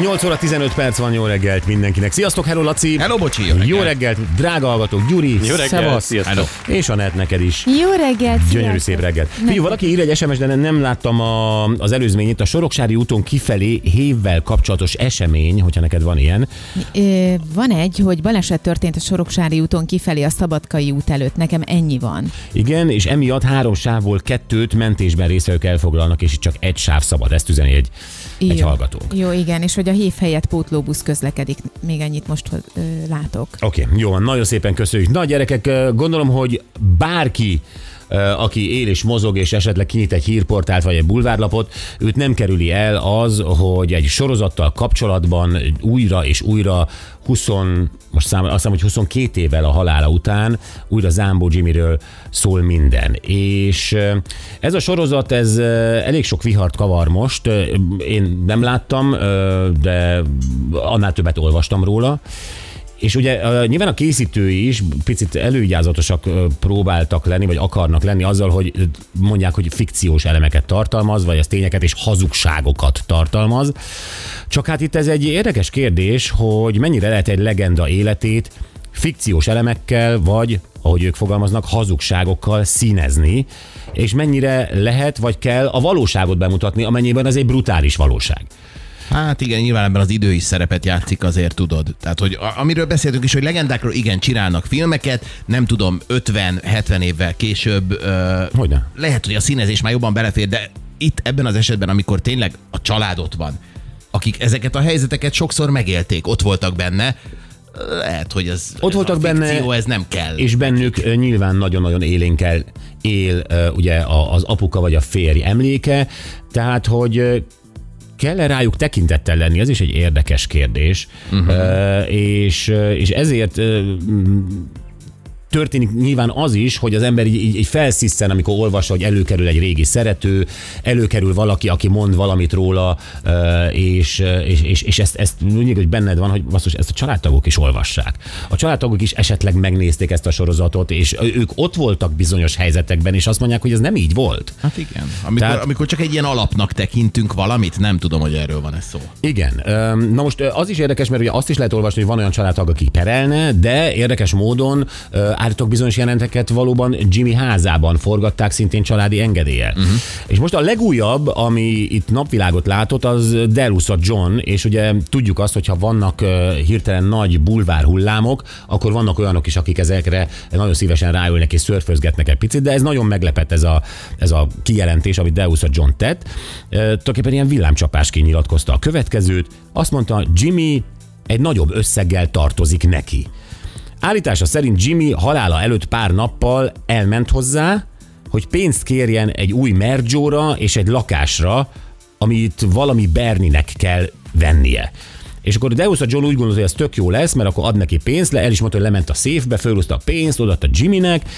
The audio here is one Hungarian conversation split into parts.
8 óra 15 perc van, jó reggelt mindenkinek. Sziasztok, hello Laci! Hello, bocsi, jó reggelt. Jó reggelt, drága hallgatók, Gyuri, Jó reggelt, Szevasz, sziasztok. és Anett neked is. Jó reggelt! Gyönyörű sziasztok. szép reggelt. Figyelj, valaki ír egy SMS, de nem láttam a, az előzményét. A Soroksári úton kifelé hévvel kapcsolatos esemény, hogyha neked van ilyen. Ö, van egy, hogy baleset történt a Soroksári úton kifelé a Szabadkai út előtt. Nekem ennyi van. Igen, és emiatt három sávból kettőt mentésben részvevők elfoglalnak, és itt csak egy sáv szabad. Ezt üzeni egy, egy Jó. hallgatónk. Jó, igen, és hogy a hév helyett pótlóbusz közlekedik. Még ennyit most ö, látok. Oké, okay, jó nagyon szépen köszönjük. Na gyerekek, gondolom, hogy bárki aki él és mozog, és esetleg kinyit egy hírportált vagy egy bulvárlapot, őt nem kerüli el az, hogy egy sorozattal kapcsolatban újra és újra 20, most szám, azt hiszem, hogy 22 évvel a halála után újra Zámbó Jimmyről szól minden. És ez a sorozat, ez elég sok vihart kavar most. Én nem láttam, de annál többet olvastam róla. És ugye nyilván a készítői is picit előgyázatosak uh, próbáltak lenni, vagy akarnak lenni azzal, hogy mondják, hogy fikciós elemeket tartalmaz, vagy az tényeket és hazugságokat tartalmaz. Csak hát itt ez egy érdekes kérdés, hogy mennyire lehet egy legenda életét fikciós elemekkel, vagy, ahogy ők fogalmaznak, hazugságokkal színezni, és mennyire lehet, vagy kell a valóságot bemutatni, amennyiben az egy brutális valóság. Hát igen, nyilván ebben az idő is szerepet játszik, azért tudod. Tehát, hogy amiről beszéltünk is, hogy legendákról igen, csinálnak filmeket, nem tudom, 50-70 évvel később. Hogyne? lehet, hogy a színezés már jobban belefér, de itt ebben az esetben, amikor tényleg a család ott van, akik ezeket a helyzeteket sokszor megélték, ott voltak benne, lehet, hogy ez, Ott ez voltak a benne, fikció, ez nem kell. És bennük nyilván nagyon-nagyon élénkel él ugye az apuka vagy a férj emléke, tehát hogy kell-e rájuk tekintettel lenni? Ez is egy érdekes kérdés. Uh-huh. És, ö, és ezért m, történik nyilván az is, hogy az ember így, így, így felsziszen, amikor olvassa, hogy előkerül egy régi szerető, előkerül valaki, aki mond valamit róla, és, és, és, és ezt, ezt úgy, hogy benned van, hogy basszus, ezt a családtagok is olvassák. A családtagok is esetleg megnézték ezt a sorozatot, és ők ott voltak bizonyos helyzetekben, és azt mondják, hogy ez nem így volt. Hát igen. Amikor, Tehát- amikor csak egy ilyen alapnak tekintünk valamit, nem tudom, hogy erről van ez szó. Igen. Na most az is érdekes, mert ugye azt is lehet olvasni, hogy van olyan családtag, aki perelne, de érdekes módon állítok bizonyos jelenteket valóban Jimmy házában forgatták szintén családi engedéllyel. Uh-huh. És most a legújabb, ami itt napvilágot látott, az Delusa John, és ugye tudjuk azt, hogyha vannak ö, hirtelen nagy bulvár hullámok, akkor vannak olyanok is, akik ezekre nagyon szívesen ráülnek és szörfözgetnek egy picit, de ez nagyon meglepett ez a, ez a kijelentés, amit Delusa John tett. Tulajdonképpen ilyen villámcsapásként nyilatkozta a következőt. Azt mondta, Jimmy egy nagyobb összeggel tartozik neki. Állítása szerint Jimmy halála előtt pár nappal elment hozzá, hogy pénzt kérjen egy új mergyóra és egy lakásra, amit valami Berninek kell vennie. És akkor Deus a John úgy gondolta, hogy ez tök jó lesz, mert akkor ad neki pénzt, le, el is mondta, hogy lement a széfbe, fölhozta a pénzt, odaadta Jimmynek,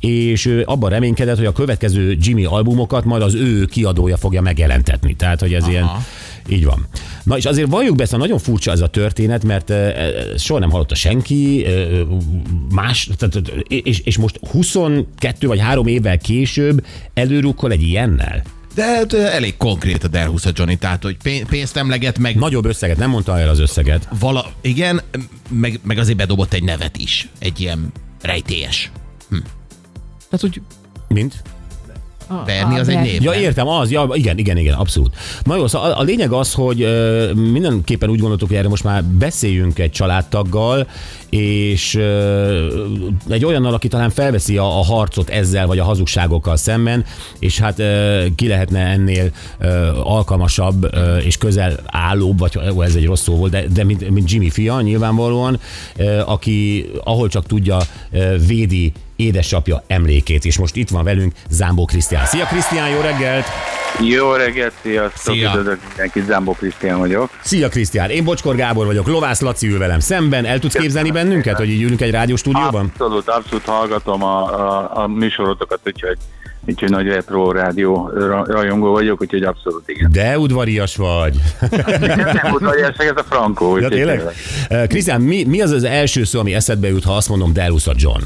és abban reménykedett, hogy a következő Jimmy albumokat majd az ő kiadója fogja megjelentetni. Tehát, hogy ez Aha. ilyen így van. Na és azért valljuk be, szóval nagyon furcsa ez a történet, mert soha nem hallotta senki, más, tehát, és, és most 22 vagy 3 évvel később előrukkol egy ilyennel. De hát, elég konkrét a Derhusza Johnny, tehát hogy pé- pénzt emleget, meg Nagyobb összeget, nem mondta el az összeget. vala, igen, meg, meg azért bedobott egy nevet is, egy ilyen rejtélyes. Hm. Tehát, hogy Mint? Berni az egy név. Ja, értem, az, ja, igen, igen, igen, abszolút. Na jó, szóval a, a lényeg az, hogy ö, mindenképpen úgy gondoltuk, hogy erre most már beszéljünk egy családtaggal, és ö, egy olyannal, aki talán felveszi a, a harcot ezzel, vagy a hazugságokkal szemben, és hát ö, ki lehetne ennél ö, alkalmasabb ö, és közel állóbb, vagy ó, ez egy rossz szó volt, de, de mint, mint Jimmy fia nyilvánvalóan, ö, aki ahol csak tudja, ö, védi édesapja emlékét, és most itt van velünk Zámbó Krisztián. Szia Krisztián, jó reggelt! Jó reggelt, sziasztok, Szia. üdvözlök mindenkit, Zámbó Krisztián vagyok. Szia Krisztián, én Bocskor Gábor vagyok, Lovász Laci ül velem szemben. El tudsz képzelni bennünket, hogy így ülünk egy rádióstúdióban? Abszolút, abszolút hallgatom a, a, a műsorotokat, úgyhogy úgyhogy nagy retro rádió ra- rajongó vagyok, úgyhogy abszolút igen. De udvarias vagy. Ez nem udvariasság, ez a frankó. Ja, tényleg? Krisztián, mi, mi az az első szó, ami eszedbe jut, ha azt mondom Delusa John?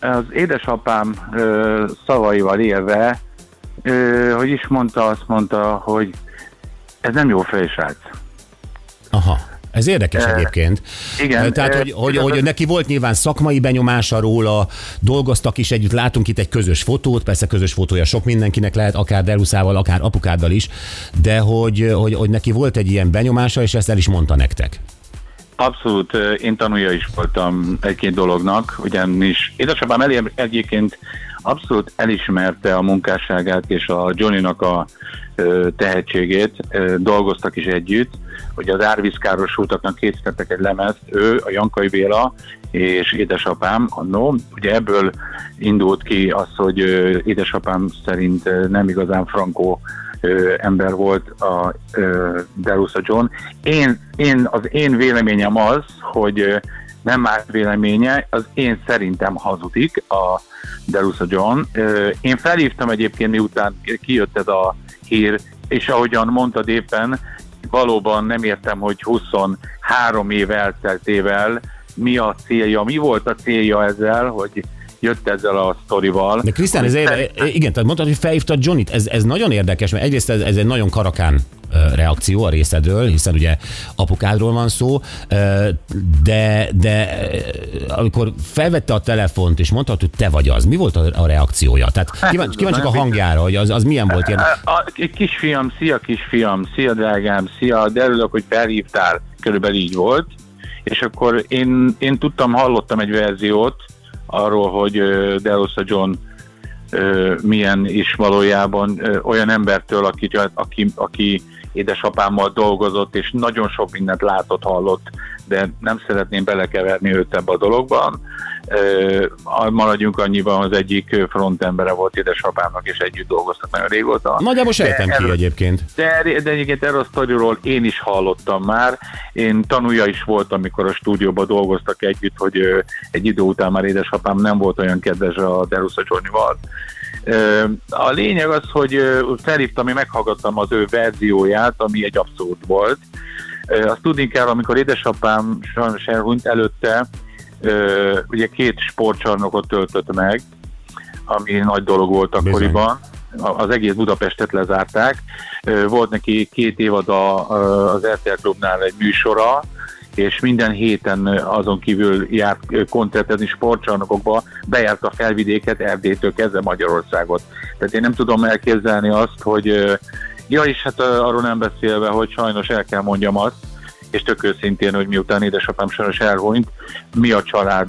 Az édesapám szavaival élve, hogy is mondta, azt mondta, hogy ez nem jó fejsrác. Aha. Ez érdekes Eh, egyébként. igen, Eh, Tehát, eh, hogy, hogy, hogy neki volt nyilván szakmai benyomása róla, dolgoztak is együtt, látunk itt egy közös fotót, persze közös fotója sok mindenkinek lehet, akár Deluszával, akár apukáddal is, de hogy, hogy, hogy neki volt egy ilyen benyomása, és ezt el is mondta nektek. Abszolút, én tanulja is voltam egy-két dolognak, ugyanis édesapám elé egyébként abszolút elismerte a munkásságát és a Johnnynak a ö, tehetségét, dolgoztak is együtt, hogy az árvízkáros utaknak készítettek egy lemezt, ő, a Jankai Béla és édesapám annó, ugye ebből indult ki az, hogy édesapám szerint nem igazán frankó ö, ember volt a Derusa John. Én, én, az én véleményem az, hogy ö, nem más véleménye, az én szerintem hazudik a Derusa John. Ö, Én felhívtam egyébként, miután kijött ez a hír, és ahogyan mondtad éppen, valóban nem értem, hogy 23 év elteltével mi a célja, mi volt a célja ezzel, hogy jött ezzel a sztorival. De Krisztián, ez, igen, tehát mondtad, hogy felhívtad Johnnyt, ez, ez nagyon érdekes, mert egyrészt ez, ez egy nagyon karakán reakció a részedről, hiszen ugye apukádról van szó, de, de amikor felvette a telefont, és mondta, hogy te vagy az, mi volt a, reakciója? Tehát kíváncsi, kíváncsiak a hangjára, hogy az, az milyen volt ilyen. Kisfiam, szia kisfiam, szia drágám, szia, de örülök, hogy felhívtál, körülbelül így volt. És akkor én, én tudtam, hallottam egy verziót arról, hogy ö, Derosa John milyen is valójában olyan embertől, aki, aki, aki édesapámmal dolgozott, és nagyon sok mindent látott, hallott, de nem szeretném belekeverni őt ebbe a dologban. Maradjunk annyiban, az egyik frontembere volt édesapámnak, és együtt dolgoztak nagyon régóta. Nagyjából sejtem ki egyébként. de, de egyébként erről a sztoriról én is hallottam már. Én tanulja is voltam, amikor a stúdióban dolgoztak együtt, hogy egy idő után már édesapám nem volt olyan kedves a Derusa Johnny-val. A lényeg az, hogy felhívtam, én meghallgattam az ő verzióját, ami egy abszurd volt. Azt tudni kell, amikor édesapám sajnos elhunyt előtte, ugye két sportcsarnokot töltött meg, ami nagy dolog volt Bizony. akkoriban. A- Az egész Budapestet lezárták. Volt neki két évad a- a- az RTL Klubnál egy műsora, és minden héten azon kívül járt koncertezni sportcsarnokokba, bejárt a felvidéket, Erdélytől kezdve Magyarországot. Tehát én nem tudom elképzelni azt, hogy ja, és hát arról nem beszélve, hogy sajnos el kell mondjam azt, és tök őszintén, hogy miután édesapám sajnos elhunyt, mi a család,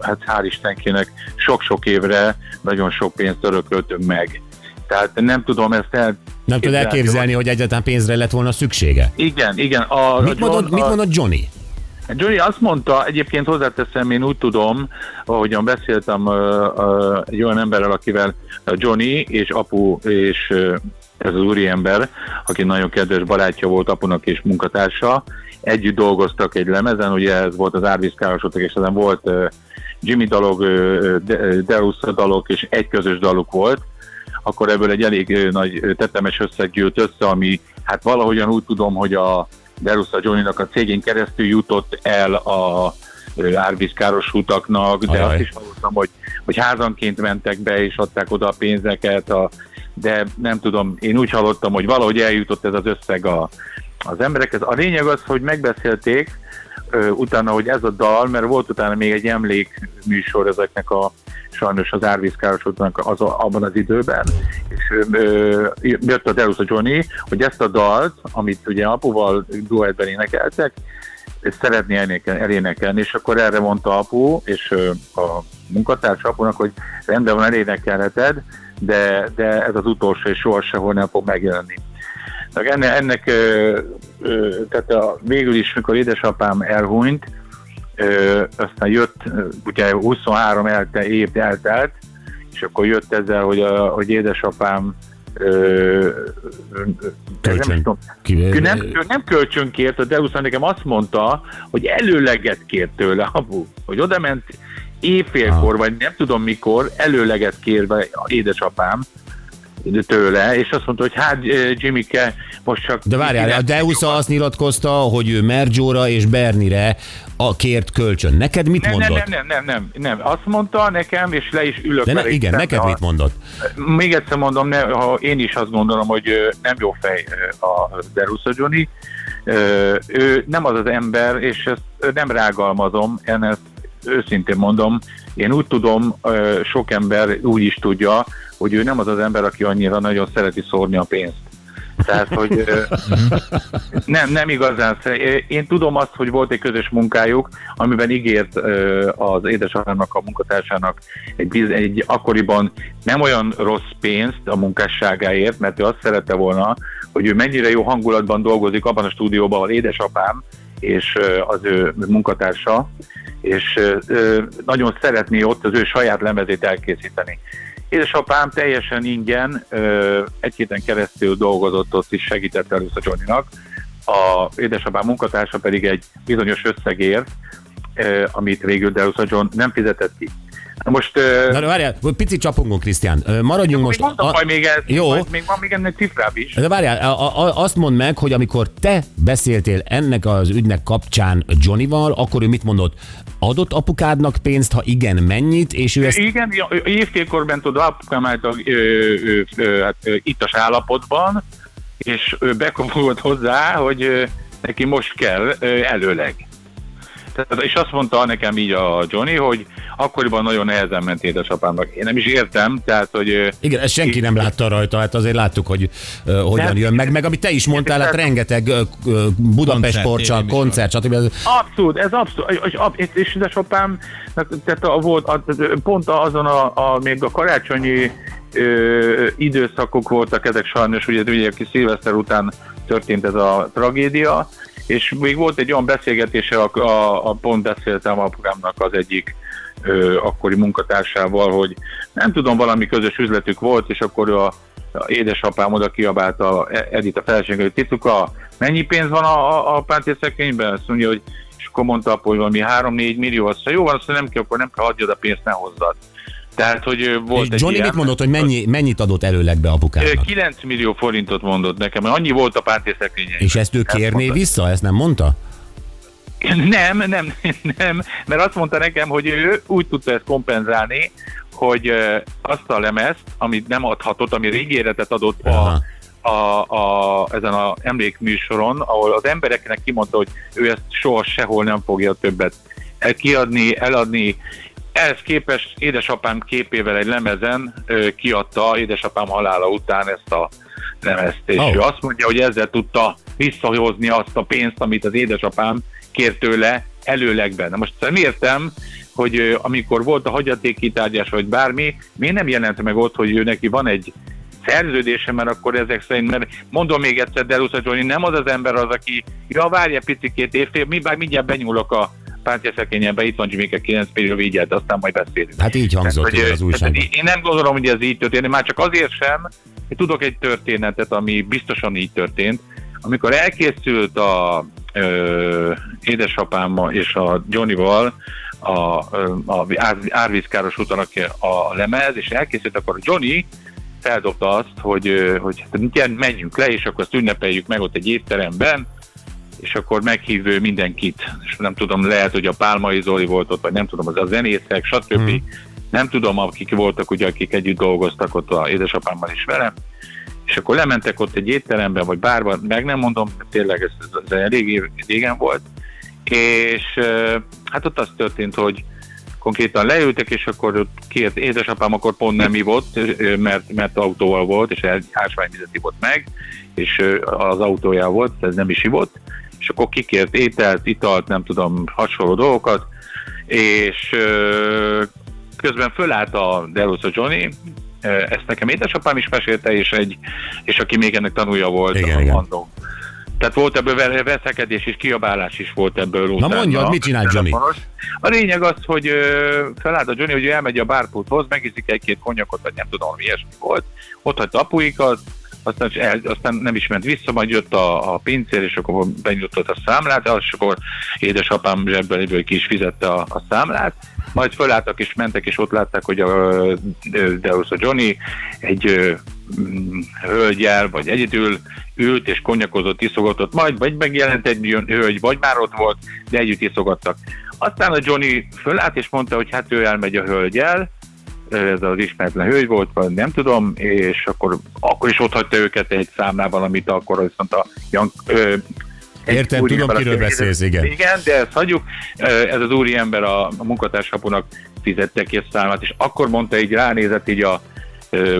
hát hál' Istenkinek sok-sok évre nagyon sok pénzt örököltünk meg. Tehát nem tudom ezt el... Nem tudod elképzelni, hogy egyáltalán pénzre lett volna szüksége. Igen, igen. A, Mit mondott, John- mit a- mondott Johnny? Johnny azt mondta, egyébként hozzáteszem, én úgy tudom, ahogyan beszéltem ö, ö, egy olyan emberrel, akivel Johnny és apu és ez az úriember, aki nagyon kedves barátja volt apunak és munkatársa, együtt dolgoztak egy lemezen, ugye ez volt az árvízkárosotok, és ezen volt ö, Jimmy dalog, ö, De- Deus dalok, és egy közös daluk volt, akkor ebből egy elég nagy tetemes összeg gyűlt össze, ami hát valahogyan úgy tudom, hogy a Derusa Johnny-nak a cégén keresztül jutott el a árvízkáros utaknak, de Ajaj. azt is hallottam, hogy, hogy házanként mentek be és adták oda a pénzeket, a, de nem tudom, én úgy hallottam, hogy valahogy eljutott ez az összeg a, az emberekhez. A lényeg az, hogy megbeszélték ö, utána, hogy ez a dal, mert volt utána még egy emlékműsor ezeknek a sajnos az árvízkárosodnak az, abban az időben, és ö, jött a Derusa Johnny, hogy ezt a dalt, amit ugye apuval duettben énekeltek, ezt szeretné elénekel- elénekelni, és akkor erre mondta apu, és a munkatárs apunak, hogy rendben van, elénekelheted, de, de ez az utolsó, és soha sehol nem fog megjelenni. Ennek, ennek tehát a, végül is, mikor édesapám elhunyt, ö, aztán jött, ugye 23 elte, év eltelt, és akkor jött ezzel, hogy, a, hogy édesapám nem, Kölcsön. Ki- ő nem, ő nem kölcsön kért, a Deus nekem azt mondta, hogy előleget kért tőle, apu, hogy oda ment, éjfélkor, vagy nem tudom mikor, előleget kérve édesapám tőle, és azt mondta, hogy hát Jimmyke, most csak... De várjál, a Deusza azt nyilatkozta, hogy ő Mergyóra és Bernire a kért kölcsön. Neked mit nem, mondott? Nem, nem, nem, nem, nem. Azt mondta nekem, és le is ülök De ne, igen, neked ha- mit mondott? Még egyszer mondom, ne, ha én is azt gondolom, hogy nem jó fej a Derusa Johnny. Ő nem az az ember, és ezt nem rágalmazom, én ezt őszintén mondom. Én úgy tudom, sok ember úgy is tudja, hogy ő nem az az ember, aki annyira nagyon szereti szórni a pénzt. Tehát, hogy nem, nem igazán. Én tudom azt, hogy volt egy közös munkájuk, amiben ígért az édesapámnak, a munkatársának egy, egy akkoriban nem olyan rossz pénzt a munkásságáért, mert ő azt szerette volna, hogy ő mennyire jó hangulatban dolgozik abban a stúdióban, ahol édesapám és az ő munkatársa, és nagyon szeretné ott az ő saját lemezét elkészíteni. Édesapám teljesen ingyen egy héten keresztül dolgozott ott is, segített először Johnnynak. A édesapám munkatársa pedig egy bizonyos összegért, amit végül Delusa John nem fizetett ki. Na most... Na, várjál, picit csapongunk, Krisztián. Maradjunk most... még mondtam, a- még ez, Jó. Még van még ennek cifrább is. De várjál, a, a, azt mondd meg, hogy amikor te beszéltél ennek az ügynek kapcsán Johnnyval, akkor ő mit mondott? Adott apukádnak pénzt, ha igen, mennyit, és ő ezt... Igen, ja, évfélkor bent oda apukám által hát, ittas állapotban, és ő bekomolott hozzá, hogy neki most kell előleg. És azt mondta nekem így a Johnny, hogy akkoriban nagyon nehezen ment édesapámnak. Én nem is értem, tehát, hogy Igen, ezt senki nem látta rajta, hát azért láttuk, hogy uh, hogyan Tehát- jön meg, meg amit te is mondtál, hát rengeteg uh, Budapest Koncert, porcsal, koncert, stb. Ez- Abszolút, ez abszolút, és, és, és édesapám, tehát a, volt, a, pont azon a, a, még a karácsonyi ö, időszakok voltak ezek sajnos, ugye, ugye aki szilveszter után történt ez a tragédia, és még volt egy olyan beszélgetése, a, a, a pont beszéltem apukámnak az egyik ö, akkori munkatársával, hogy nem tudom, valami közös üzletük volt, és akkor a, a édesapám oda kiabálta Edith a feleségem, hogy Ticuka, mennyi pénz van a, a, a páncélszekrényben? Azt mondja, hogy és akkor mondta apu, hogy valami 3-4 millió, azt mondja, jó van, azt mondja, nem kell, akkor nem kell adjad a pénzt, ne hozzad. Tehát, hogy volt És egy Johnny ilyen, mit mondott, hogy mennyi, mennyit adott előlegbe Ö, apukádnak? 9 millió forintot mondott nekem, annyi volt a páncélszekrénye. És ezt ő kérné vissza? Ezt nem mondta? Nem, nem, nem, mert azt mondta nekem, hogy ő úgy tudta ezt kompenzálni, hogy azt a lemezt, amit nem adhatott, ami ígéretet adott a, a, a, ezen a emlékműsoron, ahol az embereknek kimondta, hogy ő ezt soha sehol nem fogja többet kiadni, eladni. Ehhez képest édesapám képével egy lemezen ö, kiadta édesapám halála után ezt a lemezt, és Oh. ő azt mondja, hogy ezzel tudta visszahozni azt a pénzt, amit az édesapám kért tőle előlegben. Na most nem értem, hogy ö, amikor volt a hagyatékítárgyás, vagy bármi, miért nem jelent meg ott, hogy ő neki van egy szerződése, mert akkor ezek szerint, mert mondom még egyszer, Delusa Johnny nem az az ember az, aki, ja, várja picikét évfél, mi bár mindjárt benyúlok a pántjaszekényembe, itt van Jimmyke 9 millió, vigyelt, aztán majd beszélünk. Hát így hangzott Tehát, hogy, az újságban. Én nem gondolom, hogy ez így történt, már csak azért sem, hogy tudok egy történetet, ami biztosan így történt. Amikor elkészült a ö, édesapám és a Johnnyval a, a ár, árvízkáros úton a lemez, és elkészült, akkor a Johnny feldobta azt, hogy, hogy hát menjünk le, és akkor azt ünnepeljük meg ott egy étteremben, és akkor meghív ő mindenkit, és nem tudom, lehet, hogy a Pálmai Zoli volt ott, vagy nem tudom, az a zenészek, stb. Hmm. Nem tudom, akik voltak, ugye, akik együtt dolgoztak ott a édesapámmal is vele, és akkor lementek ott egy étterembe, vagy bárban, meg nem mondom, tényleg ez, ez elég régen volt, és hát ott az történt, hogy konkrétan leültek, és akkor ott két édesapám akkor pont nem ivott, mert, mert autóval volt, és ásványvizet ivott meg, és az autója volt, ez nem is ivott, és akkor kikért ételt, italt, nem tudom, hasonló dolgokat, és közben fölállt a Delusa Johnny, ezt nekem édesapám is mesélte, és, egy, és aki még ennek tanulja volt, Igen, a igen. Andó. Tehát volt ebből ve- veszekedés és kiabálás is volt ebből. Na utána. mondjad, mit csinál Johnny? A lényeg az, hogy felállt a Johnny, hogy elmegy a bárpulthoz, megiszik egy-két konyakot, vagy nem tudom, mi ilyesmi volt. Ott hagyta apuikat, aztán, el, aztán nem is ment vissza, majd jött a, a pincér, és akkor benyújtott a számlát, és akkor édesapám zsebből egyből ki is fizette a, a számlát, majd fölálltak és mentek, és ott látták, hogy a Deus a Johnny egy mm, hölgyel, vagy egyedül ült és konyakozott, iszogatott, majd vagy megjelent egy hölgy, vagy már ott volt, de együtt iszogattak. Aztán a Johnny fölállt és mondta, hogy hát ő elmegy a hölgyel, ez az ismeretlen hölgy volt, vagy nem tudom, és akkor, akkor is ott hagyta őket egy számlával, amit akkor viszont a Jan, ö, Értem, tudom, ember, kiről beszélsz, igen. Igen, de ezt hagyjuk. Ez az úri ember a, a munkatársapunak fizette ki a számlát, és akkor mondta így, ránézett így a,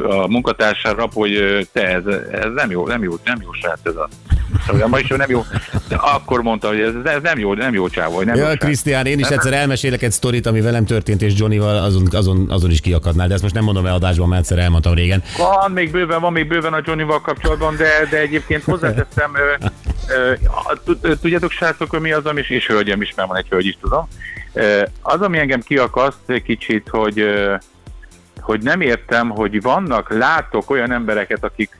a munkatársára, hogy te, ez, ez nem jó, nem jó, nem jó srác ez a Szóval ma is nem jó, de akkor mondta, hogy ez, ez nem jó, nem jó csávó, nem jó Ja. Krisztián, én is Nem- egyszer elmesélek egy sztorit, ami velem történt, és Johnnyval azon, azon, azon is kiakadnál, de ezt most nem mondom el adásban, mert egyszer elmondtam régen. Van még bőven, van még bőven a Johnnyval kapcsolatban, de, de egyébként hozzáteszem, tudjátok srácok, hogy mi az, ami, és hölgyem is, mert van egy hölgy is, tudom. Az, ami engem kiakaszt kicsit, hogy, hogy nem értem, hogy vannak, látok olyan embereket, akik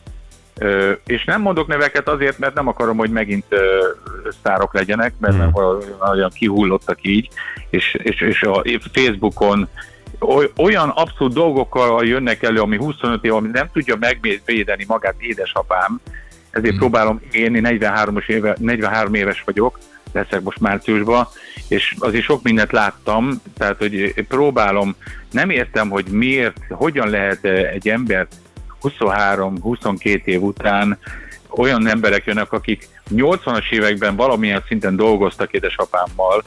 és nem mondok neveket azért, mert nem akarom, hogy megint ö, sztárok legyenek, mert Hmm. olyan kihullottak így, és, és, és a Facebookon oly- olyan abszolút dolgokkal jönnek elő, ami 25 év, ami nem tudja megvédeni magát édesapám, ezért próbálom én, én 43, éve, 43 éves vagyok, leszek most márciusban, és azért sok mindent láttam, tehát hogy próbálom, nem értem, hogy miért, hogyan lehet eh, egy embert 23-22 év után olyan emberek jönnek, akik 80-as években valamilyen szinten dolgoztak édesapámmal,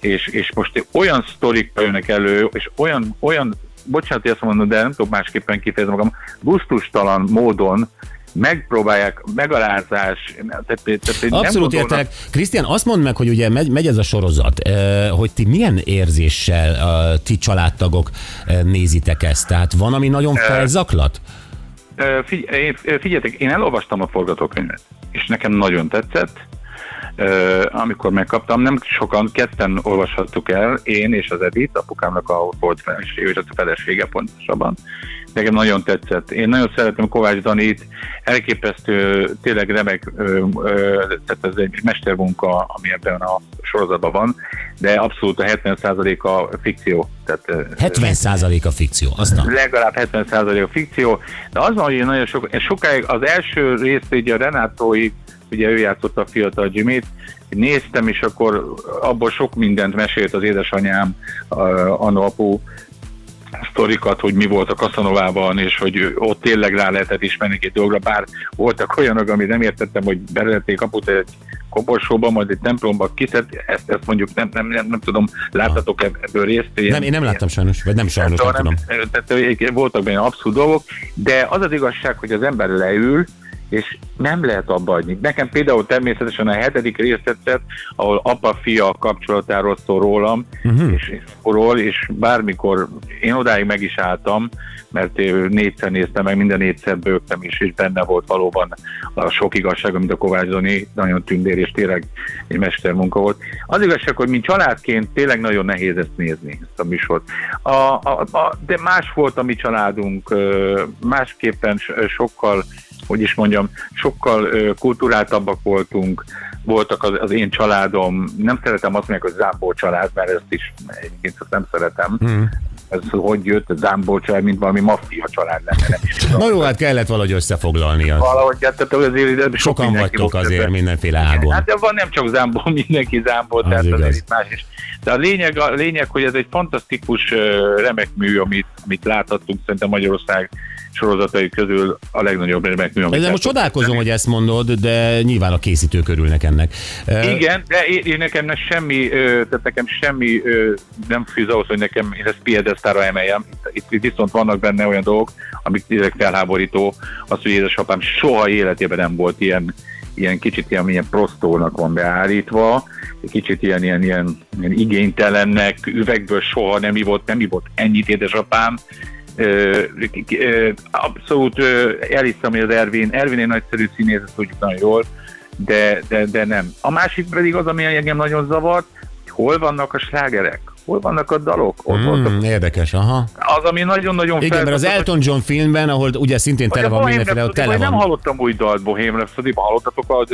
és, és most olyan sztorik jönnek elő, és olyan, olyan bocsánat, hogy ezt mondom, de nem tudok másképpen kifejezni magam, gusztustalan módon megpróbálják, megalázás, tehát, tehát nem Abszolút gondolnak- értelek. Krisztián, azt mondd meg, hogy ugye megy, megy ez a sorozat, eh, hogy ti milyen érzéssel a ti családtagok eh, nézitek ezt? Tehát van, ami nagyon felzaklat? Ö, Figy- figyeljetek, én elolvastam a forgatókönyvet, és nekem nagyon tetszett. Amikor megkaptam, nem sokan, ketten olvashattuk el, én és az Edith, apukámnak a volt felesége, és a felesége pontosabban. Nekem nagyon tetszett. Én nagyon szeretem Kovács Danit, elképesztő, tényleg remek, tehát ez egy mestermunka, ami ebben a sorozatban van, de abszolút a 70%-a fikció. Tehát, ö, 70% a fikció. Aztán. legalább 70% a fikció, de az van, hogy én nagyon sok, sokáig az első részt ugye a Renátói, ugye ő játszotta a fiatal Jimmy-t, néztem, és akkor abból sok mindent mesélt az édesanyám, a, apu, sztorikat, hogy mi volt a Kaszanovában, és hogy ott tényleg rá lehetett ismerni egy dolgra, bár voltak olyanok, amit nem értettem, hogy belették kaput egy koporsóba, majd egy templomba kiszed, ezt, ezt mondjuk nem, nem, nem, nem tudom, láttatok ebből részt? Ilyen- Nem, én nem láttam sajnos, vagy nem sajnos, nem Szóval tudom. Tehát voltak benne abszolút dolgok, de az az igazság, hogy az ember leül, és nem lehet abba adni. Nekem például természetesen a hetedik rész tetszett, ahol apa-fia kapcsolatáról szól rólam, uh-huh. és, és ról, és bármikor én odáig meg is álltam, mert négyszer néztem meg, minden négyszer bőgtem is, és benne volt valóban a sok igazság, amit a Kovács Zoni, nagyon tündér, és tényleg egy mestermunka volt. Az igazság, hogy mi családként tényleg nagyon nehéz ezt nézni, ezt a műsort. A, a, a, de más volt a mi családunk, másképpen sokkal hogy is mondjam, sokkal kulturáltabbak voltunk, voltak az, az én családom, nem szeretem azt mondani, hogy Zámbó család, mert ezt is egyébként ezt nem szeretem. Hmm. Ez hogy jött, Zámbó család, mint valami maffia család lenne, nem is tudom. Na jó, hát kellett valahogy összefoglalnia. Valahogy, hát, tehát azért sok Sokan vagytok azért ebben. mindenféle ágon. Hát de van nem csak Zámbó, mindenki Zámbó, tehát igaz. azért itt más is. De a lényeg, a lényeg, hogy ez egy fantasztikus, remek mű, amit, amit láthattunk, szerintem Magyarország sorozatai közül a legnagyobb remek mű, amit Ezzel most láthattunk. csodálkozom, hogy ezt mondod, de nyilván a készítők örülnek ennek. Eh, Igen, de én, én nekem ne semmi, tehát nekem semmi nem fűz ahhoz, hogy nekem én ezt piedesztára emeljem. Itt, itt viszont vannak benne olyan dolgok, amik tényleg felháborító. Az, hogy édesapám soha életében nem volt ilyen, ilyen kicsit ilyen, ilyen prostónak van beállítva, kicsit ilyen, ilyen, ilyen, ilyen igénytelennek, üvegből soha nem ivott, nem ivott ennyit édesapám. Abszolút ö, elhiszem, hogy az Ervin, Ervin egy nagyszerű színész, ezt tudjuk nagyon jól, de, de, de nem. A másik pedig az, ami engem nagyon zavart, hogy hol vannak a slágerek. hol vannak a dalok? Ott voltak. Hmm, érdekes, aha. Az, ami nagyon-nagyon Igen, mert az Elton John filmben, ahol ugye szintén tele van mindenféle, ott tele vagy Nem van. hallottam új dalt Bohemian rhapsody hallottatok a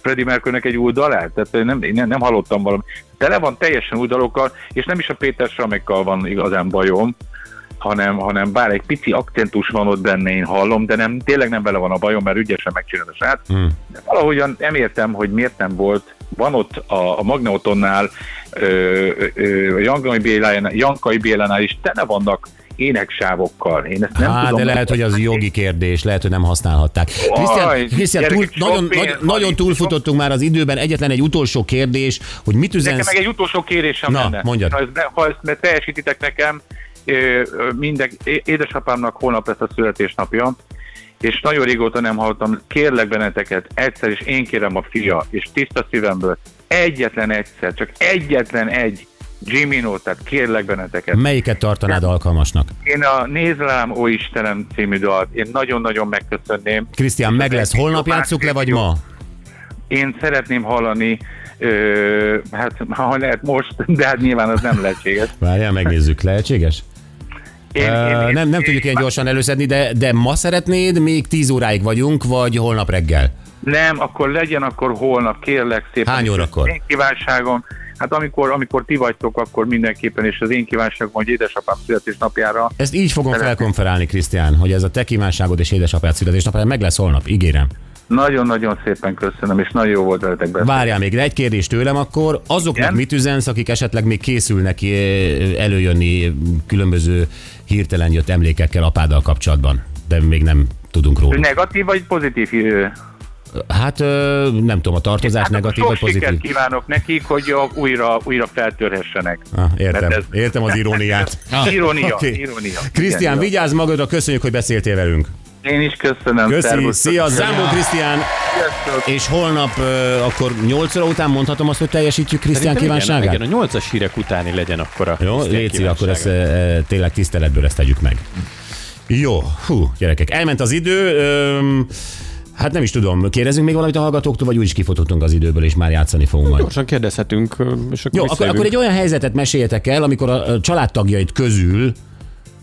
Freddie Mercurynek egy új dalát? Tehát nem, nem, nem hallottam valami. Tele van teljesen új dalokkal, és nem is a Péter Samekkal van igazán bajom, hanem, hanem bár egy pici akcentus van ott benne, én hallom, de nem, tényleg nem vele van a bajom, mert ügyesen megcsinálta a srác. Hmm. De valahogyan nem értem, hogy miért nem volt, van ott a, a Magneotonnál, ö, ö, Jankai Bélánál, Jankai Bélánál is tele vannak éneksávokkal. Én ezt nem Á, tudom de lehet, hogy az jogi kérdés, lehet, hogy nem használhatták. Krisztián, túl, nagyon, pénz nagyon túlfutottunk már az időben. Egyetlen egy utolsó kérdés, hogy mit Nekem üzensz? meg egy utolsó kérésem Na, lenne. mondjad. Ha ezt, ha ezt teljesítitek nekem, minden, édesapámnak holnap lesz a születésnapja, és nagyon régóta nem hallottam, kérlek benneteket, egyszer is én kérem a fia, és tiszta szívemből, egyetlen egyszer, csak egyetlen egy Jimmy tehát kérlek benneteket. Melyiket tartanád alkalmasnak? Én a Nézd rám, ó Istenem című dalt, én nagyon-nagyon megköszönném. Krisztián, meg lesz. Holnap játsszuk le, vagy ma? Én szeretném hallani, ö, hát ha lehet most, de hát nyilván az nem lehetséges. Várjál, megnézzük. Lehetséges? Én, nem, nem tudjuk ilyen gyorsan előszedni, de, de ma szeretnéd, még 10 óráig vagyunk, vagy holnap reggel? Nem, akkor legyen akkor holnap, kérlek szépen. Hány órakor? Én kívánságom, hát amikor, amikor ti vagytok, akkor mindenképpen, és az én kívánságom, hogy édesapám születésnapjára Ezt így fogom Szeretném. felkonferálni, Krisztián, hogy ez a te kívánságod és édesapád születésnapjára meg lesz holnap, ígérem. Nagyon-nagyon szépen köszönöm, és nagyon jó volt veletek beszélni. Várjál még, egy kérdés tőlem akkor. Azoknak Igen? mit üzensz, akik esetleg még készülnek eh, előjönni különböző hirtelen jött emlékekkel apáddal kapcsolatban, de még nem tudunk róla. Negatív vagy pozitív? ö, Hát nem tudom, a tartozás Hát negatív vagy pozitív? sikert kívánok nekik, hogy újra, újra feltörhessenek. Ah, értem, ez- értem az iróniát. Irónia, Oké. irónia. Krisztián, vigyázz magadra, köszönjük, hogy beszéltél velünk. Én is köszönöm. Köszi, szia, Zámbó Krisztián, és holnap akkor 8 óra után mondhatom azt, hogy teljesítjük Krisztián kívánságát? Igen, igen, a nyolcas hírek utáni legyen akkor a Jó, Léci, akkor ezt e, tényleg tiszteletből ezt tegyük meg. Jó, hú, gyerekek, elment az idő, öm, hát nem is tudom, kérdezünk még valamit a hallgatóktól, vagy úgyis kifutottunk az időből, és már játszani fogunk majd. Gyorsan kérdezhetünk, és akkor Jó, akkor, akkor egy olyan helyzetet meséljetek el, amikor a a családtagjait közül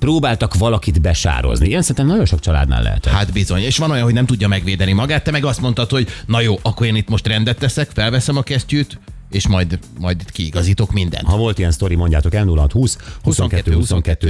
próbáltak valakit besározni. Ilyen szerintem nagyon sok családnál lehet. Hát bizony, és van olyan, hogy nem tudja megvédeni magát, te meg azt mondtad, hogy na jó, akkor én itt most rendet teszek, felveszem a kesztyűt, és majd, majd kiigazítok mindent. Ha volt ilyen sztori, mondjátok el 0620 22 22